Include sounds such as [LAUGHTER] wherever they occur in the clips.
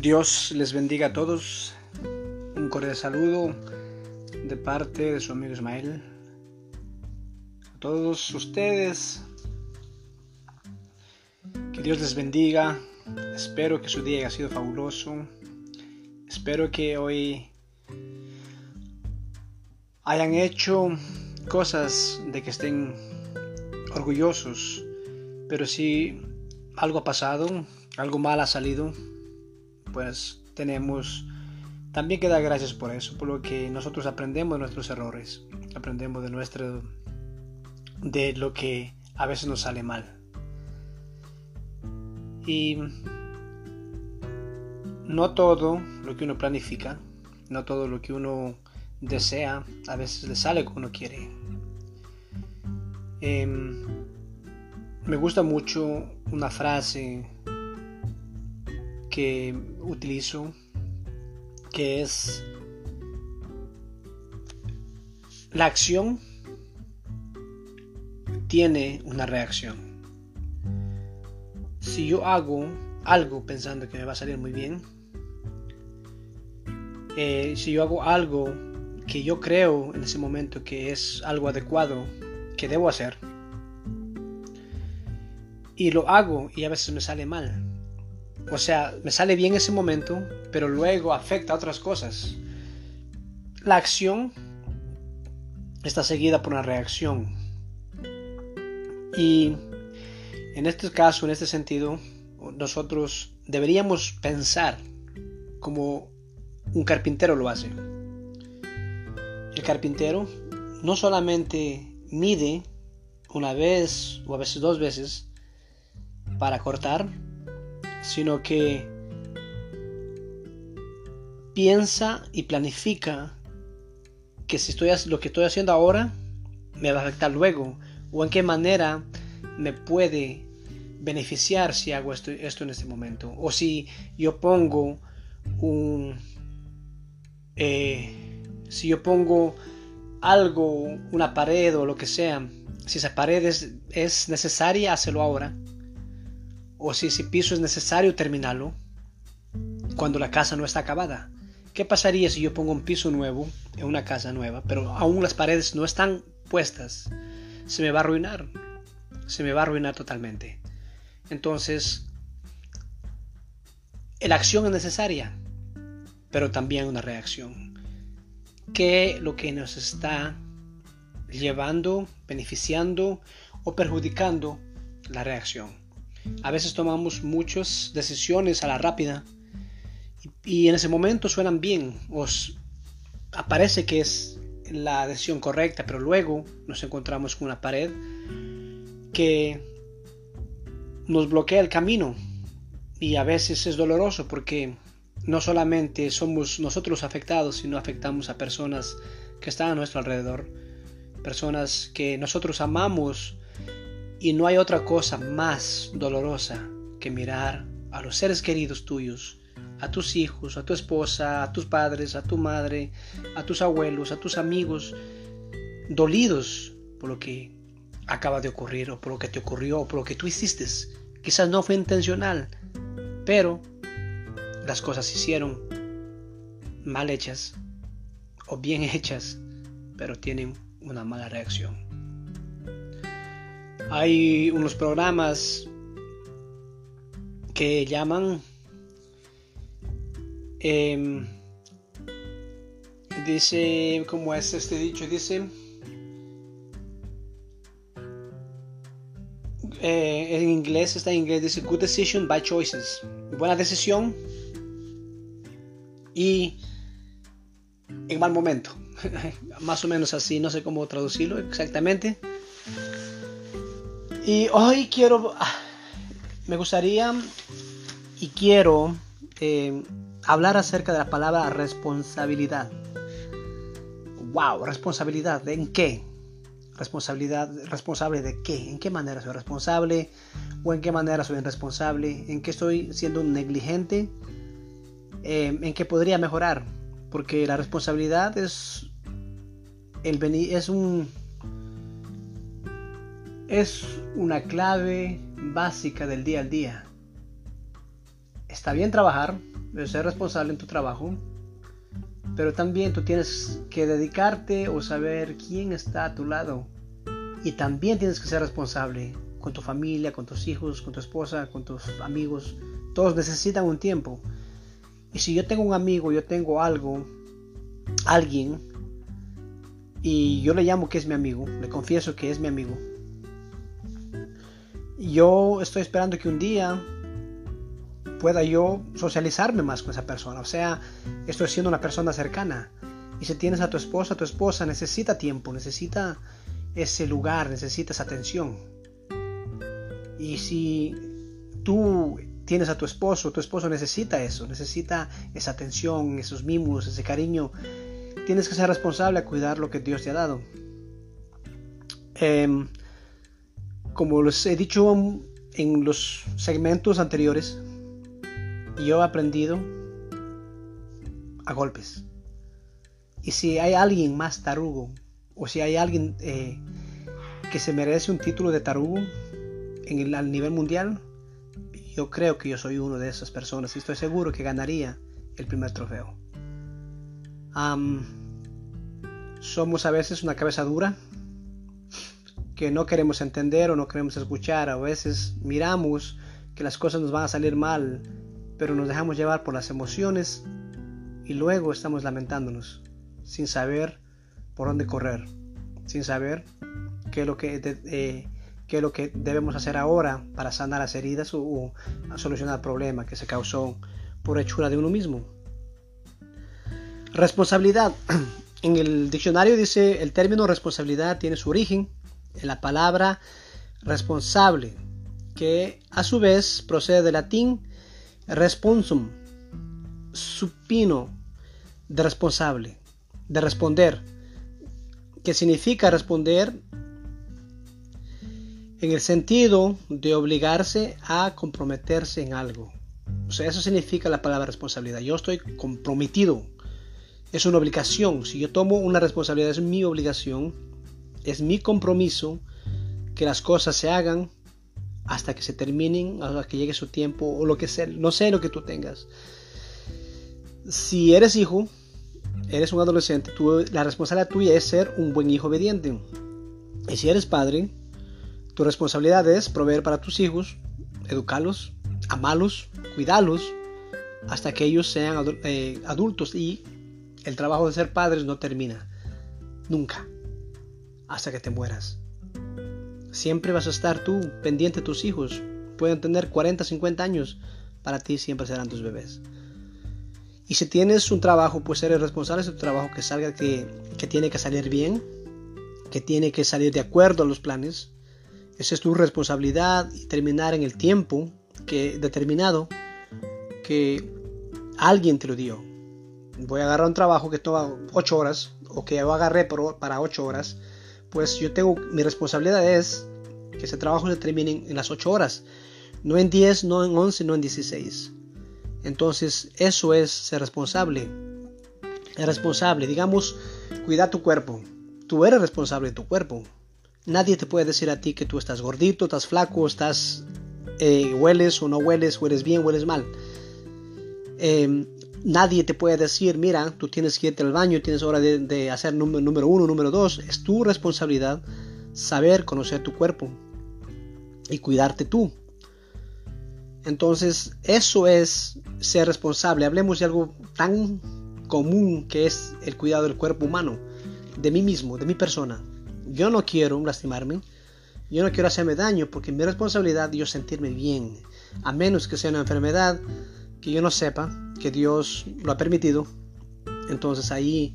Dios les bendiga a todos. Un cordial saludo de parte de su amigo Ismael. A todos ustedes. Que Dios les bendiga. Espero que su día haya sido fabuloso. Espero que hoy hayan hecho cosas de que estén orgullosos. Pero si algo ha pasado, algo mal ha salido, pues tenemos también que dar gracias por eso, por lo que nosotros aprendemos de nuestros errores, aprendemos de nuestro de lo que a veces nos sale mal. Y no todo lo que uno planifica, no todo lo que uno desea, a veces le sale como uno quiere. Em, me gusta mucho una frase que utilizo, que es la acción tiene una reacción. Si yo hago algo pensando que me va a salir muy bien, eh, si yo hago algo que yo creo en ese momento que es algo adecuado que debo hacer, y lo hago y a veces me sale mal, o sea, me sale bien ese momento, pero luego afecta a otras cosas. La acción está seguida por una reacción. Y en este caso, en este sentido, nosotros deberíamos pensar como un carpintero lo hace. El carpintero no solamente mide una vez o a veces dos veces para cortar, sino que piensa y planifica que si estoy lo que estoy haciendo ahora me va a afectar luego o en qué manera me puede beneficiar si hago esto, esto en este momento. O si yo pongo un eh, si yo pongo algo una pared o lo que sea si esa pared es, es necesaria hacerlo ahora o si ese piso es necesario terminarlo cuando la casa no está acabada. ¿Qué pasaría si yo pongo un piso nuevo en una casa nueva, pero aún las paredes no están puestas? Se me va a arruinar. Se me va a arruinar totalmente. Entonces, la acción es necesaria, pero también una reacción. ¿Qué lo que nos está llevando, beneficiando o perjudicando la reacción? A veces tomamos muchas decisiones a la rápida y, en ese momento suenan bien, os aparece que es la decisión correcta, pero luego nos encontramos con una pared que nos bloquea el camino. Y a veces es doloroso porque no solamente somos nosotros afectados, sino afectamos a personas que están a nuestro alrededor, personas que nosotros amamos y no hay otra cosa más dolorosa que mirar a los seres queridos tuyos, a tus hijos, a tu esposa, a tus padres, a tu madre, a tus abuelos, a tus amigos, dolidos por lo que acaba de ocurrir o por lo que te ocurrió o por lo que tú hiciste. Quizás no fue intencional, pero las cosas se hicieron mal hechas o bien [LAUGHS] hechas, pero tienen una mala reacción. Hay unos programas que llaman em, dice como es este dicho dice eh, en inglés está en inglés dice good decision by choices buena decisión y en mal momento. [LAUGHS] Más o menos así no sé cómo traducirlo exactamente y hoy quiero, ah, me gustaría y quiero eh, hablar acerca de la palabra responsabilidad. Wow, responsabilidad, ¿en qué? Responsabilidad, responsable de qué? ¿En qué manera soy responsable? ¿O en qué manera soy irresponsable? ¿En qué estoy siendo negligente? Eh, ¿En qué podría mejorar? Porque la responsabilidad es, el, es un es una clave básica del día al día. Está bien trabajar, ser responsable en tu trabajo, pero también tú tienes que dedicarte o saber quién está a tu lado. Y también tienes que ser responsable con tu familia, con tus hijos, con tu esposa, con tus amigos. Todos necesitan un tiempo. Y si yo tengo un amigo, yo tengo algo, alguien, y yo le llamo que es mi amigo, le confieso que es mi amigo. Yo estoy esperando que un día pueda yo socializarme más con esa persona. O sea, estoy siendo una persona cercana. Y si tienes a tu esposa, tu esposa necesita tiempo, necesita ese lugar, necesita esa atención. Y si tú tienes a tu esposo, tu esposo necesita eso, necesita esa atención, esos mimos, ese cariño, tienes que ser responsable a cuidar lo que Dios te ha dado. Em, como les he dicho en los segmentos anteriores, yo he aprendido a golpes. Y si hay alguien más tarugo, o si hay alguien eh, que se merece un título de tarugo en el, nivel mundial, yo creo que yo soy uno de esas personas y estoy seguro que ganaría el primer trofeo. somos a veces una cabeza dura que no queremos entender o no queremos escuchar. A veces miramos que las cosas nos van a salir mal pero nos dejamos llevar por las emociones y luego estamos lamentándonos, sin saber por dónde correr, sin saber qué es lo que, eh, qué lo que debemos hacer ahora para sanar las heridas o, solucionar el problema que se causó por hechura de uno mismo. Responsabilidad. [CLEARS THROAT] En el diccionario dice el término responsabilidad tiene su origen en la palabra responsable, que a su vez procede del latín responsum, supino, de responsable, de responder, que significa responder en el sentido de obligarse a comprometerse en algo. O sea, eso significa la palabra responsabilidad. Yo estoy comprometido. Es una obligación. Si yo tomo una responsabilidad, es mi obligación, es mi compromiso que las cosas se hagan hasta que se terminen, hasta que llegue su tiempo o lo que sea, no sé lo que tú tengas. Si eres hijo, eres un adolescente, la responsabilidad tuya es ser un buen hijo obediente. Y si eres padre, tu responsabilidad es proveer para tus hijos, educarlos, amarlos, cuidarlos, hasta que ellos sean eh, adultos. Y el trabajo de ser padres no termina, nunca, hasta que te mueras. Siempre vas a estar tú pendiente de tus hijos. Pueden tener 40, 50 años. Para ti siempre serán tus bebés. Y si tienes un trabajo, pues eres responsable de tu trabajo que salga, que, que tiene que salir bien, que tiene que salir de acuerdo a los planes. Esa es tu responsabilidad y terminar en el tiempo que determinado que alguien te lo dio. Voy a agarrar un trabajo que toma 8 horas o que yo agarré para 8 horas pues yo tengo, mi responsabilidad es que ese trabajo se termine en las 8 horas, no en 10, no en 11, no en 16. Entonces, eso es ser responsable. Es responsable, digamos, cuida tu cuerpo. Tú eres responsable de tu cuerpo. Nadie te puede decir a ti que tú estás gordito, estás flaco, estás eh, hueles o no hueles, hueles bien, hueles mal. Eh, Nadie te puede decir, mira, tú tienes que irte al baño, tienes hora de, hacer número, uno, número dos. Es tu responsabilidad saber conocer tu cuerpo y cuidarte tú. Entonces, eso es ser responsable. Hablemos de algo tan común que es el cuidado del cuerpo humano, de mí mismo, de mi persona. Yo no quiero lastimarme, yo no quiero hacerme daño porque mi responsabilidad es yo sentirme bien, a menos que sea una enfermedad que yo no sepa que Dios lo ha permitido, entonces ahí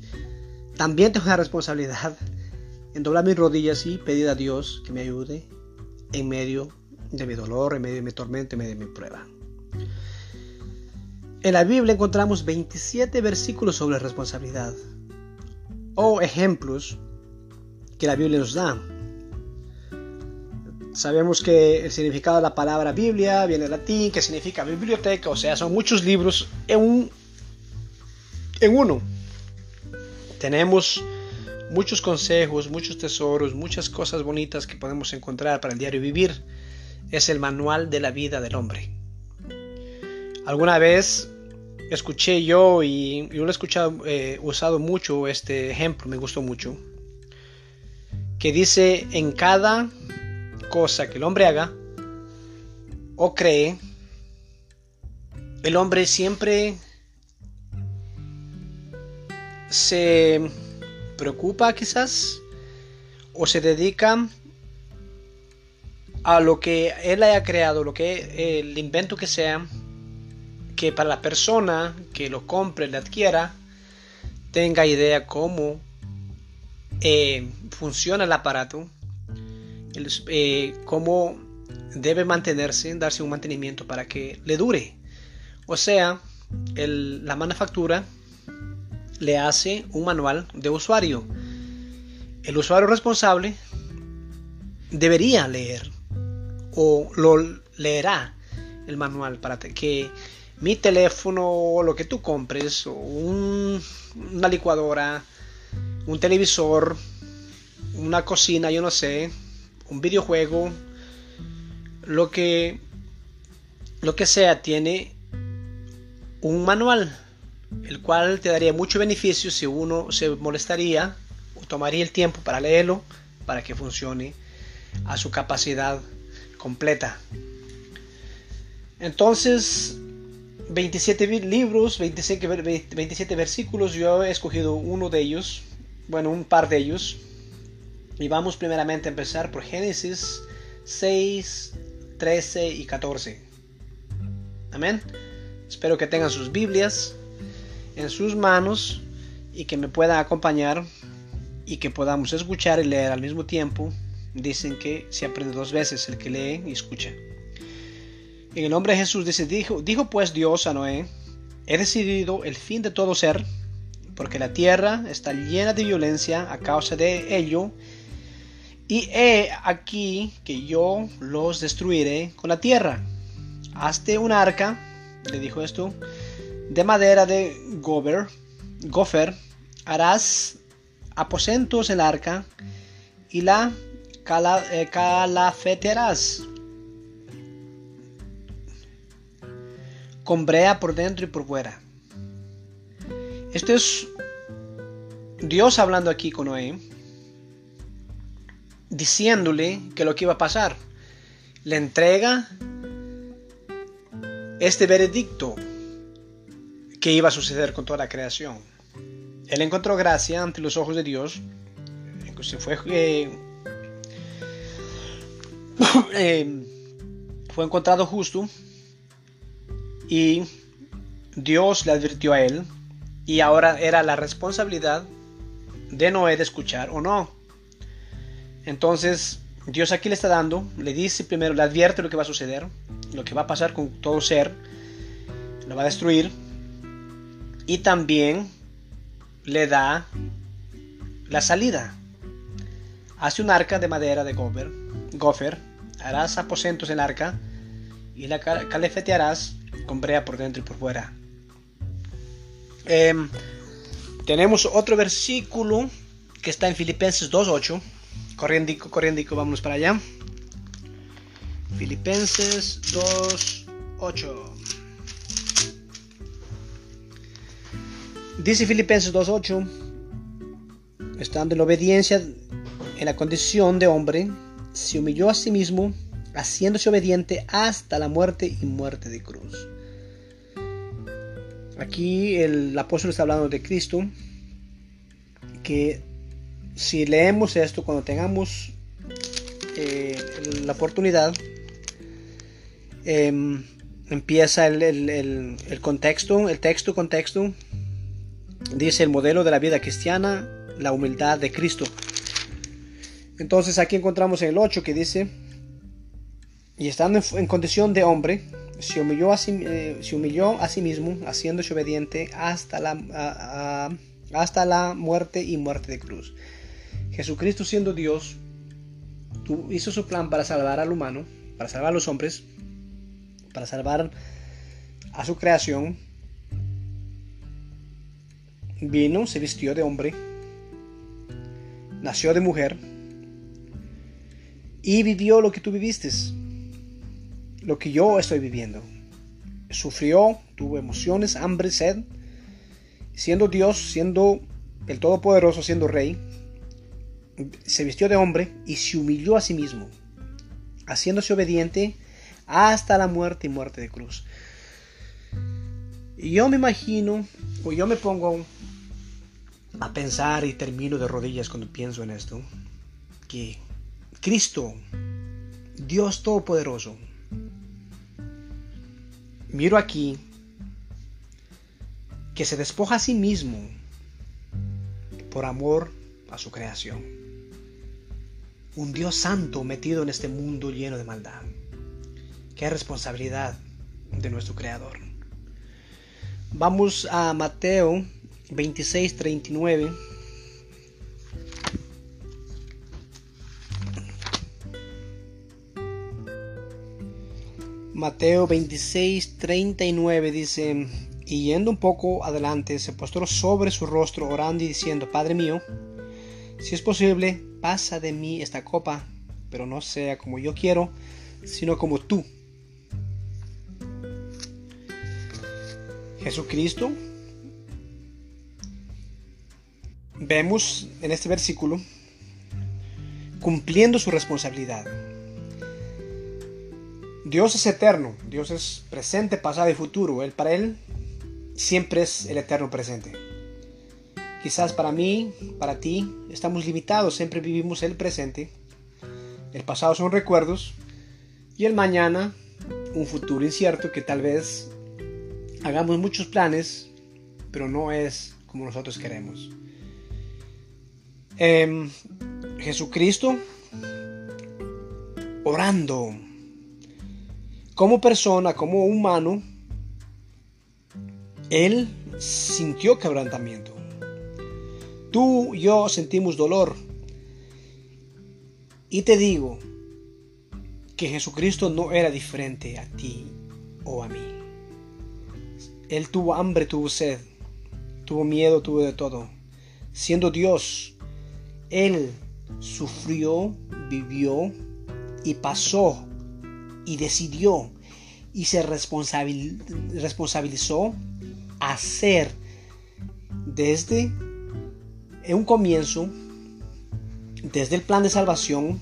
también tengo la responsabilidad en doblar mis rodillas y pedir a Dios que me ayude en medio de mi dolor, en medio de mi tormento, en medio de mi prueba. En la Biblia encontramos 27 versículos sobre responsabilidad o ejemplos que la Biblia nos da. Sabemos que el significado de la palabra Biblia viene del latín, que significa biblioteca, o sea, son muchos libros en, un, en uno. Tenemos muchos consejos, muchos tesoros, muchas cosas bonitas que podemos encontrar para el diario vivir. Es el manual de la vida del hombre. Alguna vez escuché yo y yo lo he escuchado, eh, usado mucho este ejemplo, me gustó mucho, que dice en cada cosa que el hombre haga o cree, el hombre siempre se preocupa quizás o se dedica a lo que él haya creado, lo que el invento que sea, que para la persona que lo compre, le adquiera, tenga idea cómo eh, funciona el aparato, eh, cómo debe mantenerse, darse un mantenimiento para que le dure. O sea, la manufactura le hace un manual de usuario. El usuario responsable debería leer o lo leerá el manual para que mi teléfono o lo que tú compres, o una licuadora, un televisor, una cocina, yo no sé, un videojuego, lo que lo que sea tiene un manual el cual te daría mucho beneficio si uno se molestaría o tomaría el tiempo para leerlo para que funcione a su capacidad completa. Entonces, 27 libros, 27, 27 versículos, yo he escogido uno de ellos, bueno, un par de ellos. Y vamos primeramente a empezar por Génesis 6, 13 y 14. Amén. Espero que tengan sus Biblias en sus manos y que me pueda acompañar y que podamos escuchar y leer al mismo tiempo. Dicen que se aprende dos veces el que lee y escucha. En el nombre de Jesús dice, dijo, dijo pues Dios a Noé, he decidido el fin de todo ser, porque la tierra está llena de violencia a causa de ello, y he aquí que yo los destruiré con la tierra. Hazte un arca, le dijo esto, de madera de gober, gofer, harás aposentos en el arca y la cala, eh, calafetearás con brea por dentro y por fuera. Esto es Dios hablando aquí con Noé, diciéndole que lo que iba a pasar. Le entrega este veredicto qué iba a suceder con toda la creación. Él encontró gracia ante los ojos de Dios. fue, eh, [COUGHS] eh, fue encontrado justo y Dios le advirtió a él y ahora era la responsabilidad de Noé de escuchar o no. Entonces Dios aquí le está dando, le dice primero, le advierte lo que va a suceder, lo que va a pasar con todo ser, lo va a destruir y también le da la salida. Hace un arca de madera de gofer, gofer harás aposentos en arca y la calefetearás con brea por dentro y por fuera. Em, tenemos otro versículo que está en Filipenses 2.8. Corriendico, corriendico, vámonos para allá. Filipenses 2.8. Dice Filipenses 2.8, estando en obediencia en la condición de hombre, se humilló a sí mismo, haciéndose obediente hasta la muerte y muerte de cruz. Aquí el apóstol está hablando de Cristo, que si leemos esto, cuando tengamos eh, la oportunidad, em, empieza el, el, contexto, el texto, contexto, dice el modelo de la vida cristiana, la humildad de Cristo. Entonces aquí encontramos en el 8 que dice, y estando en, condición de hombre, se humilló, a sí, eh, se humilló a sí mismo, haciéndose obediente hasta la, hasta la muerte y muerte de cruz. Jesucristo siendo Dios, hizo su plan para salvar al humano, para salvar a los hombres, para salvar a su creación, Vino, se vistió de hombre, nació de mujer y vivió lo que tú viviste, lo que yo estoy viviendo. sufrió, tuvo emociones, hambre, sed. Siendo Dios, siendo el Todopoderoso, siendo Rey, se vistió de hombre y se humilló a sí mismo, haciéndose obediente hasta la muerte y muerte de cruz. Y yo me imagino, o yo me pongo a pensar y termino de rodillas cuando pienso en esto, que Cristo, Dios Todopoderoso, miro aquí que se despoja a sí mismo por amor a su creación. Un Dios santo metido en este mundo lleno de maldad. Qué responsabilidad de nuestro Creador. Vamos a Mateo 26, 39. Mateo 26, 39 dice, y yendo un poco adelante, se postró sobre su rostro orando y diciendo, Padre mío, si es posible, pasa de mí esta copa, pero no sea como yo quiero, sino como tú. Jesucristo, vemos en este versículo, cumpliendo su responsabilidad Dios es eterno, Dios es presente, pasado y futuro. Él para Él siempre es el eterno presente. Quizás para mí, para ti, estamos limitados, siempre vivimos el presente. El pasado son recuerdos y el mañana un futuro incierto que tal vez hagamos muchos planes, pero no es como nosotros queremos. Em, Jesucristo orando como persona, como humano, él sintió quebrantamiento. Tú y yo sentimos dolor. Y te digo que Jesucristo no era diferente a ti o a mí. Él tuvo hambre, tuvo sed, tuvo miedo, tuvo de todo. Siendo Dios, Él sufrió, vivió y pasó y decidió y se responsabilizó a hacer desde un comienzo, desde el plan de salvación,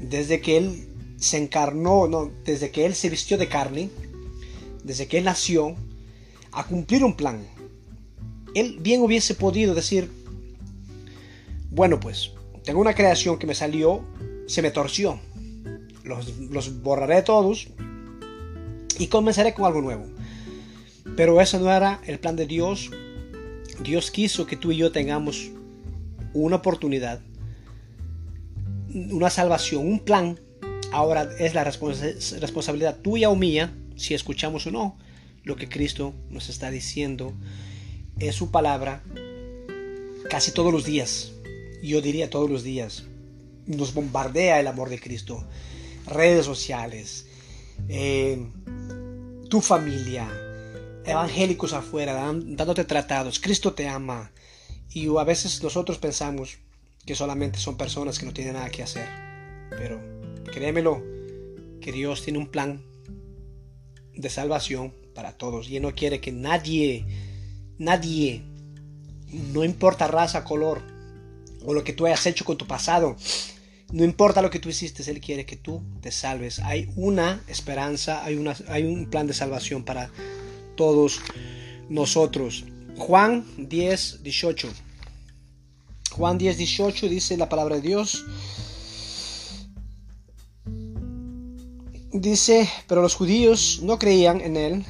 desde que Él se encarnó, no, desde que Él se vistió de carne, desde que Él nació, a cumplir un plan. Él bien hubiese podido decir, bueno pues, tengo una creación que me salió, se me torció los, borraré todos y comenzaré con algo nuevo. Pero eso no era el plan de Dios. Dios quiso que tú y yo tengamos una oportunidad, una salvación, un plan. Ahora es la responsabilidad tuya o mía, si escuchamos o no, lo que Cristo nos está diciendo en su palabra casi todos los días. Yo diría todos los días. Nos bombardea el amor de Cristo redes sociales, eh, tu familia, evangélicos afuera, dándote tratados, Cristo te ama. Y a veces nosotros pensamos que solamente son personas que no tienen nada que hacer. Pero créemelo, que Dios tiene un plan de salvación para todos. Y Él no quiere que nadie, nadie, no importa raza, color, o lo que tú hayas hecho con tu pasado, no importa lo que tú hiciste, Él quiere que tú te salves. Hay una esperanza, hay, una, hay un plan de salvación para todos nosotros. Juan 10, 18. Juan 10, 18 dice la palabra de Dios. Dice, pero los judíos no creían en él.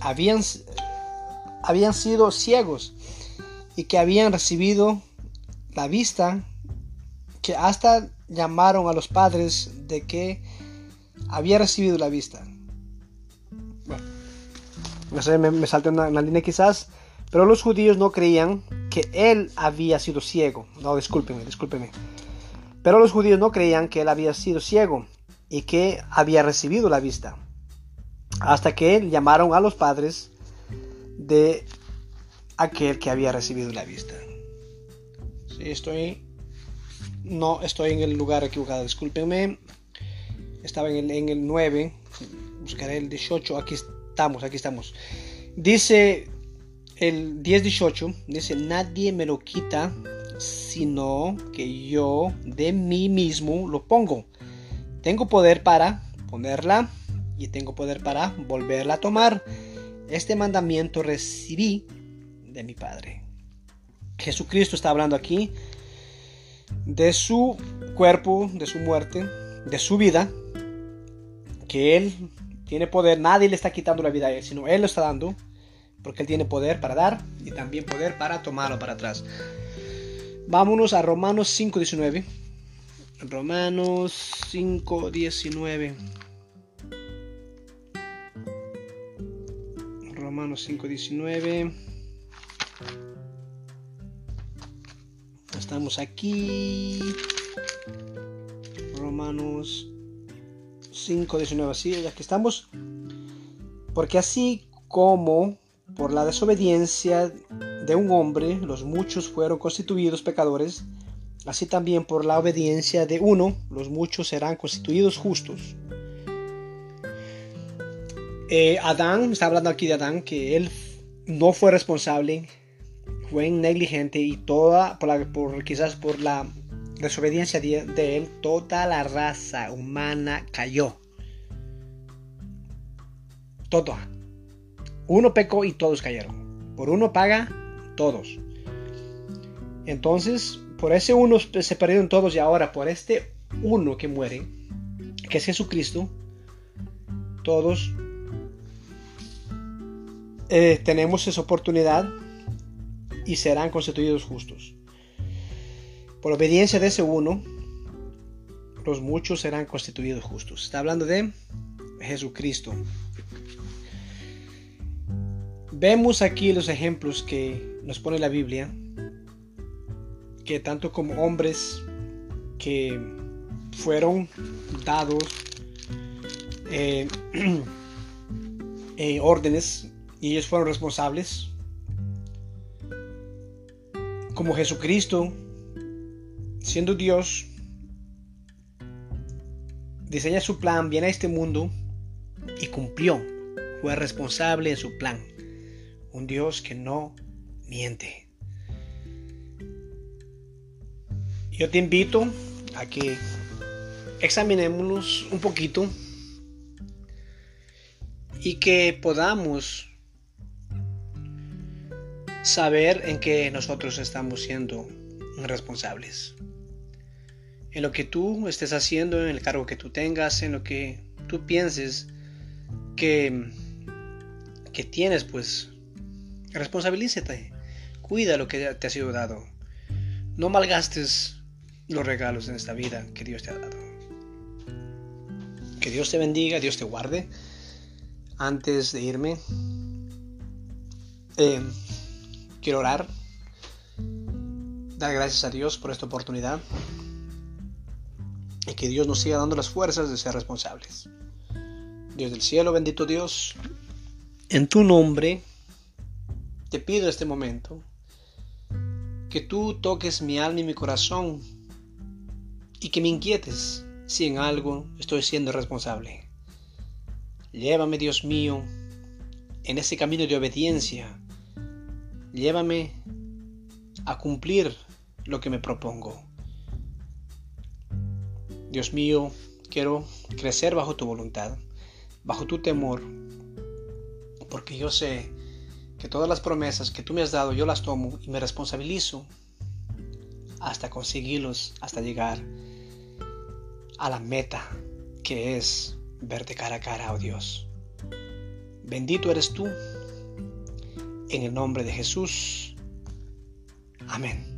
Habían, habían sido ciegos y que habían recibido la vista que hasta llamaron a los padres de que había recibido la vista. No sé, me, me salté una, línea quizás, pero los judíos no creían que él había sido ciego. No, discúlpenme, discúlpenme. Pero los judíos no creían que él había sido ciego y que había recibido la vista. Hasta que llamaron a los padres de aquel que había recibido la vista. Sí, estoy no, estoy en el lugar equivocado, discúlpenme. Estaba en el, en el 9, buscaré el 18, aquí estamos, aquí estamos. Dice el 10-18, dice, nadie me lo quita, sino que yo de mí mismo lo pongo. Tengo poder para ponerla y tengo poder para volverla a tomar. Este mandamiento recibí de mi Padre. Jesucristo está hablando aquí de su cuerpo, de su muerte, de su vida, que Él tiene poder, nadie le está quitando la vida a Él, sino Él lo está dando, porque Él tiene poder para dar y también poder para tomarlo para atrás. Vámonos a Romanos 5.19. Romanos 5.19. Romanos 5.19. Estamos aquí. Romanos 5.19. Así, ya que estamos. Porque así como por la desobediencia de un hombre los muchos fueron constituidos pecadores, así también por la obediencia de uno los muchos serán constituidos justos. Eh, Adán, está hablando aquí de Adán, que él no fue responsable, fue negligente y toda, por, quizás por la desobediencia de, él, toda la raza humana cayó. Todo. Uno pecó y todos cayeron. Por uno paga, todos. Entonces, por ese uno se perdieron todos y ahora por este uno que muere, que es Jesucristo, todos eh, tenemos esa oportunidad y serán constituidos justos. Por obediencia de ese uno, los muchos serán constituidos justos. Está hablando de Jesucristo. Vemos aquí los ejemplos que nos pone la Biblia, que tanto como hombres que fueron dados eh, [CLEARS THROAT] eh, órdenes y ellos fueron responsables. Como Jesucristo, siendo Dios, diseña su plan, viene a este mundo y cumplió. Fue responsable en su plan. Un Dios que no miente. Yo te invito a que examinémonos un poquito y que podamos saber en qué nosotros estamos siendo responsables. En lo que tú estés haciendo, en el cargo que tú tengas, en lo que tú pienses que, que tienes, pues responsabilízate. Cuida lo que te ha sido dado. No malgastes los regalos en esta vida que Dios te ha dado. Que Dios te bendiga, Dios te guarde. Antes de irme, eh, Quiero orar, dar gracias a Dios por esta oportunidad y que Dios nos siga dando las fuerzas de ser responsables. Dios del cielo, bendito Dios, en tu nombre te pido este momento que tú toques mi alma y mi corazón y que me inquietes si en algo estoy siendo responsable. Llévame, Dios mío, en ese camino de obediencia Llévame a cumplir lo que me propongo. Dios mío, quiero crecer bajo tu voluntad, bajo tu temor, porque yo sé que todas las promesas que tú me has dado yo las tomo y me responsabilizo hasta conseguirlos, hasta llegar a la meta que es verte cara a cara, oh Dios. Bendito eres tú en el nombre de Jesús. Amén.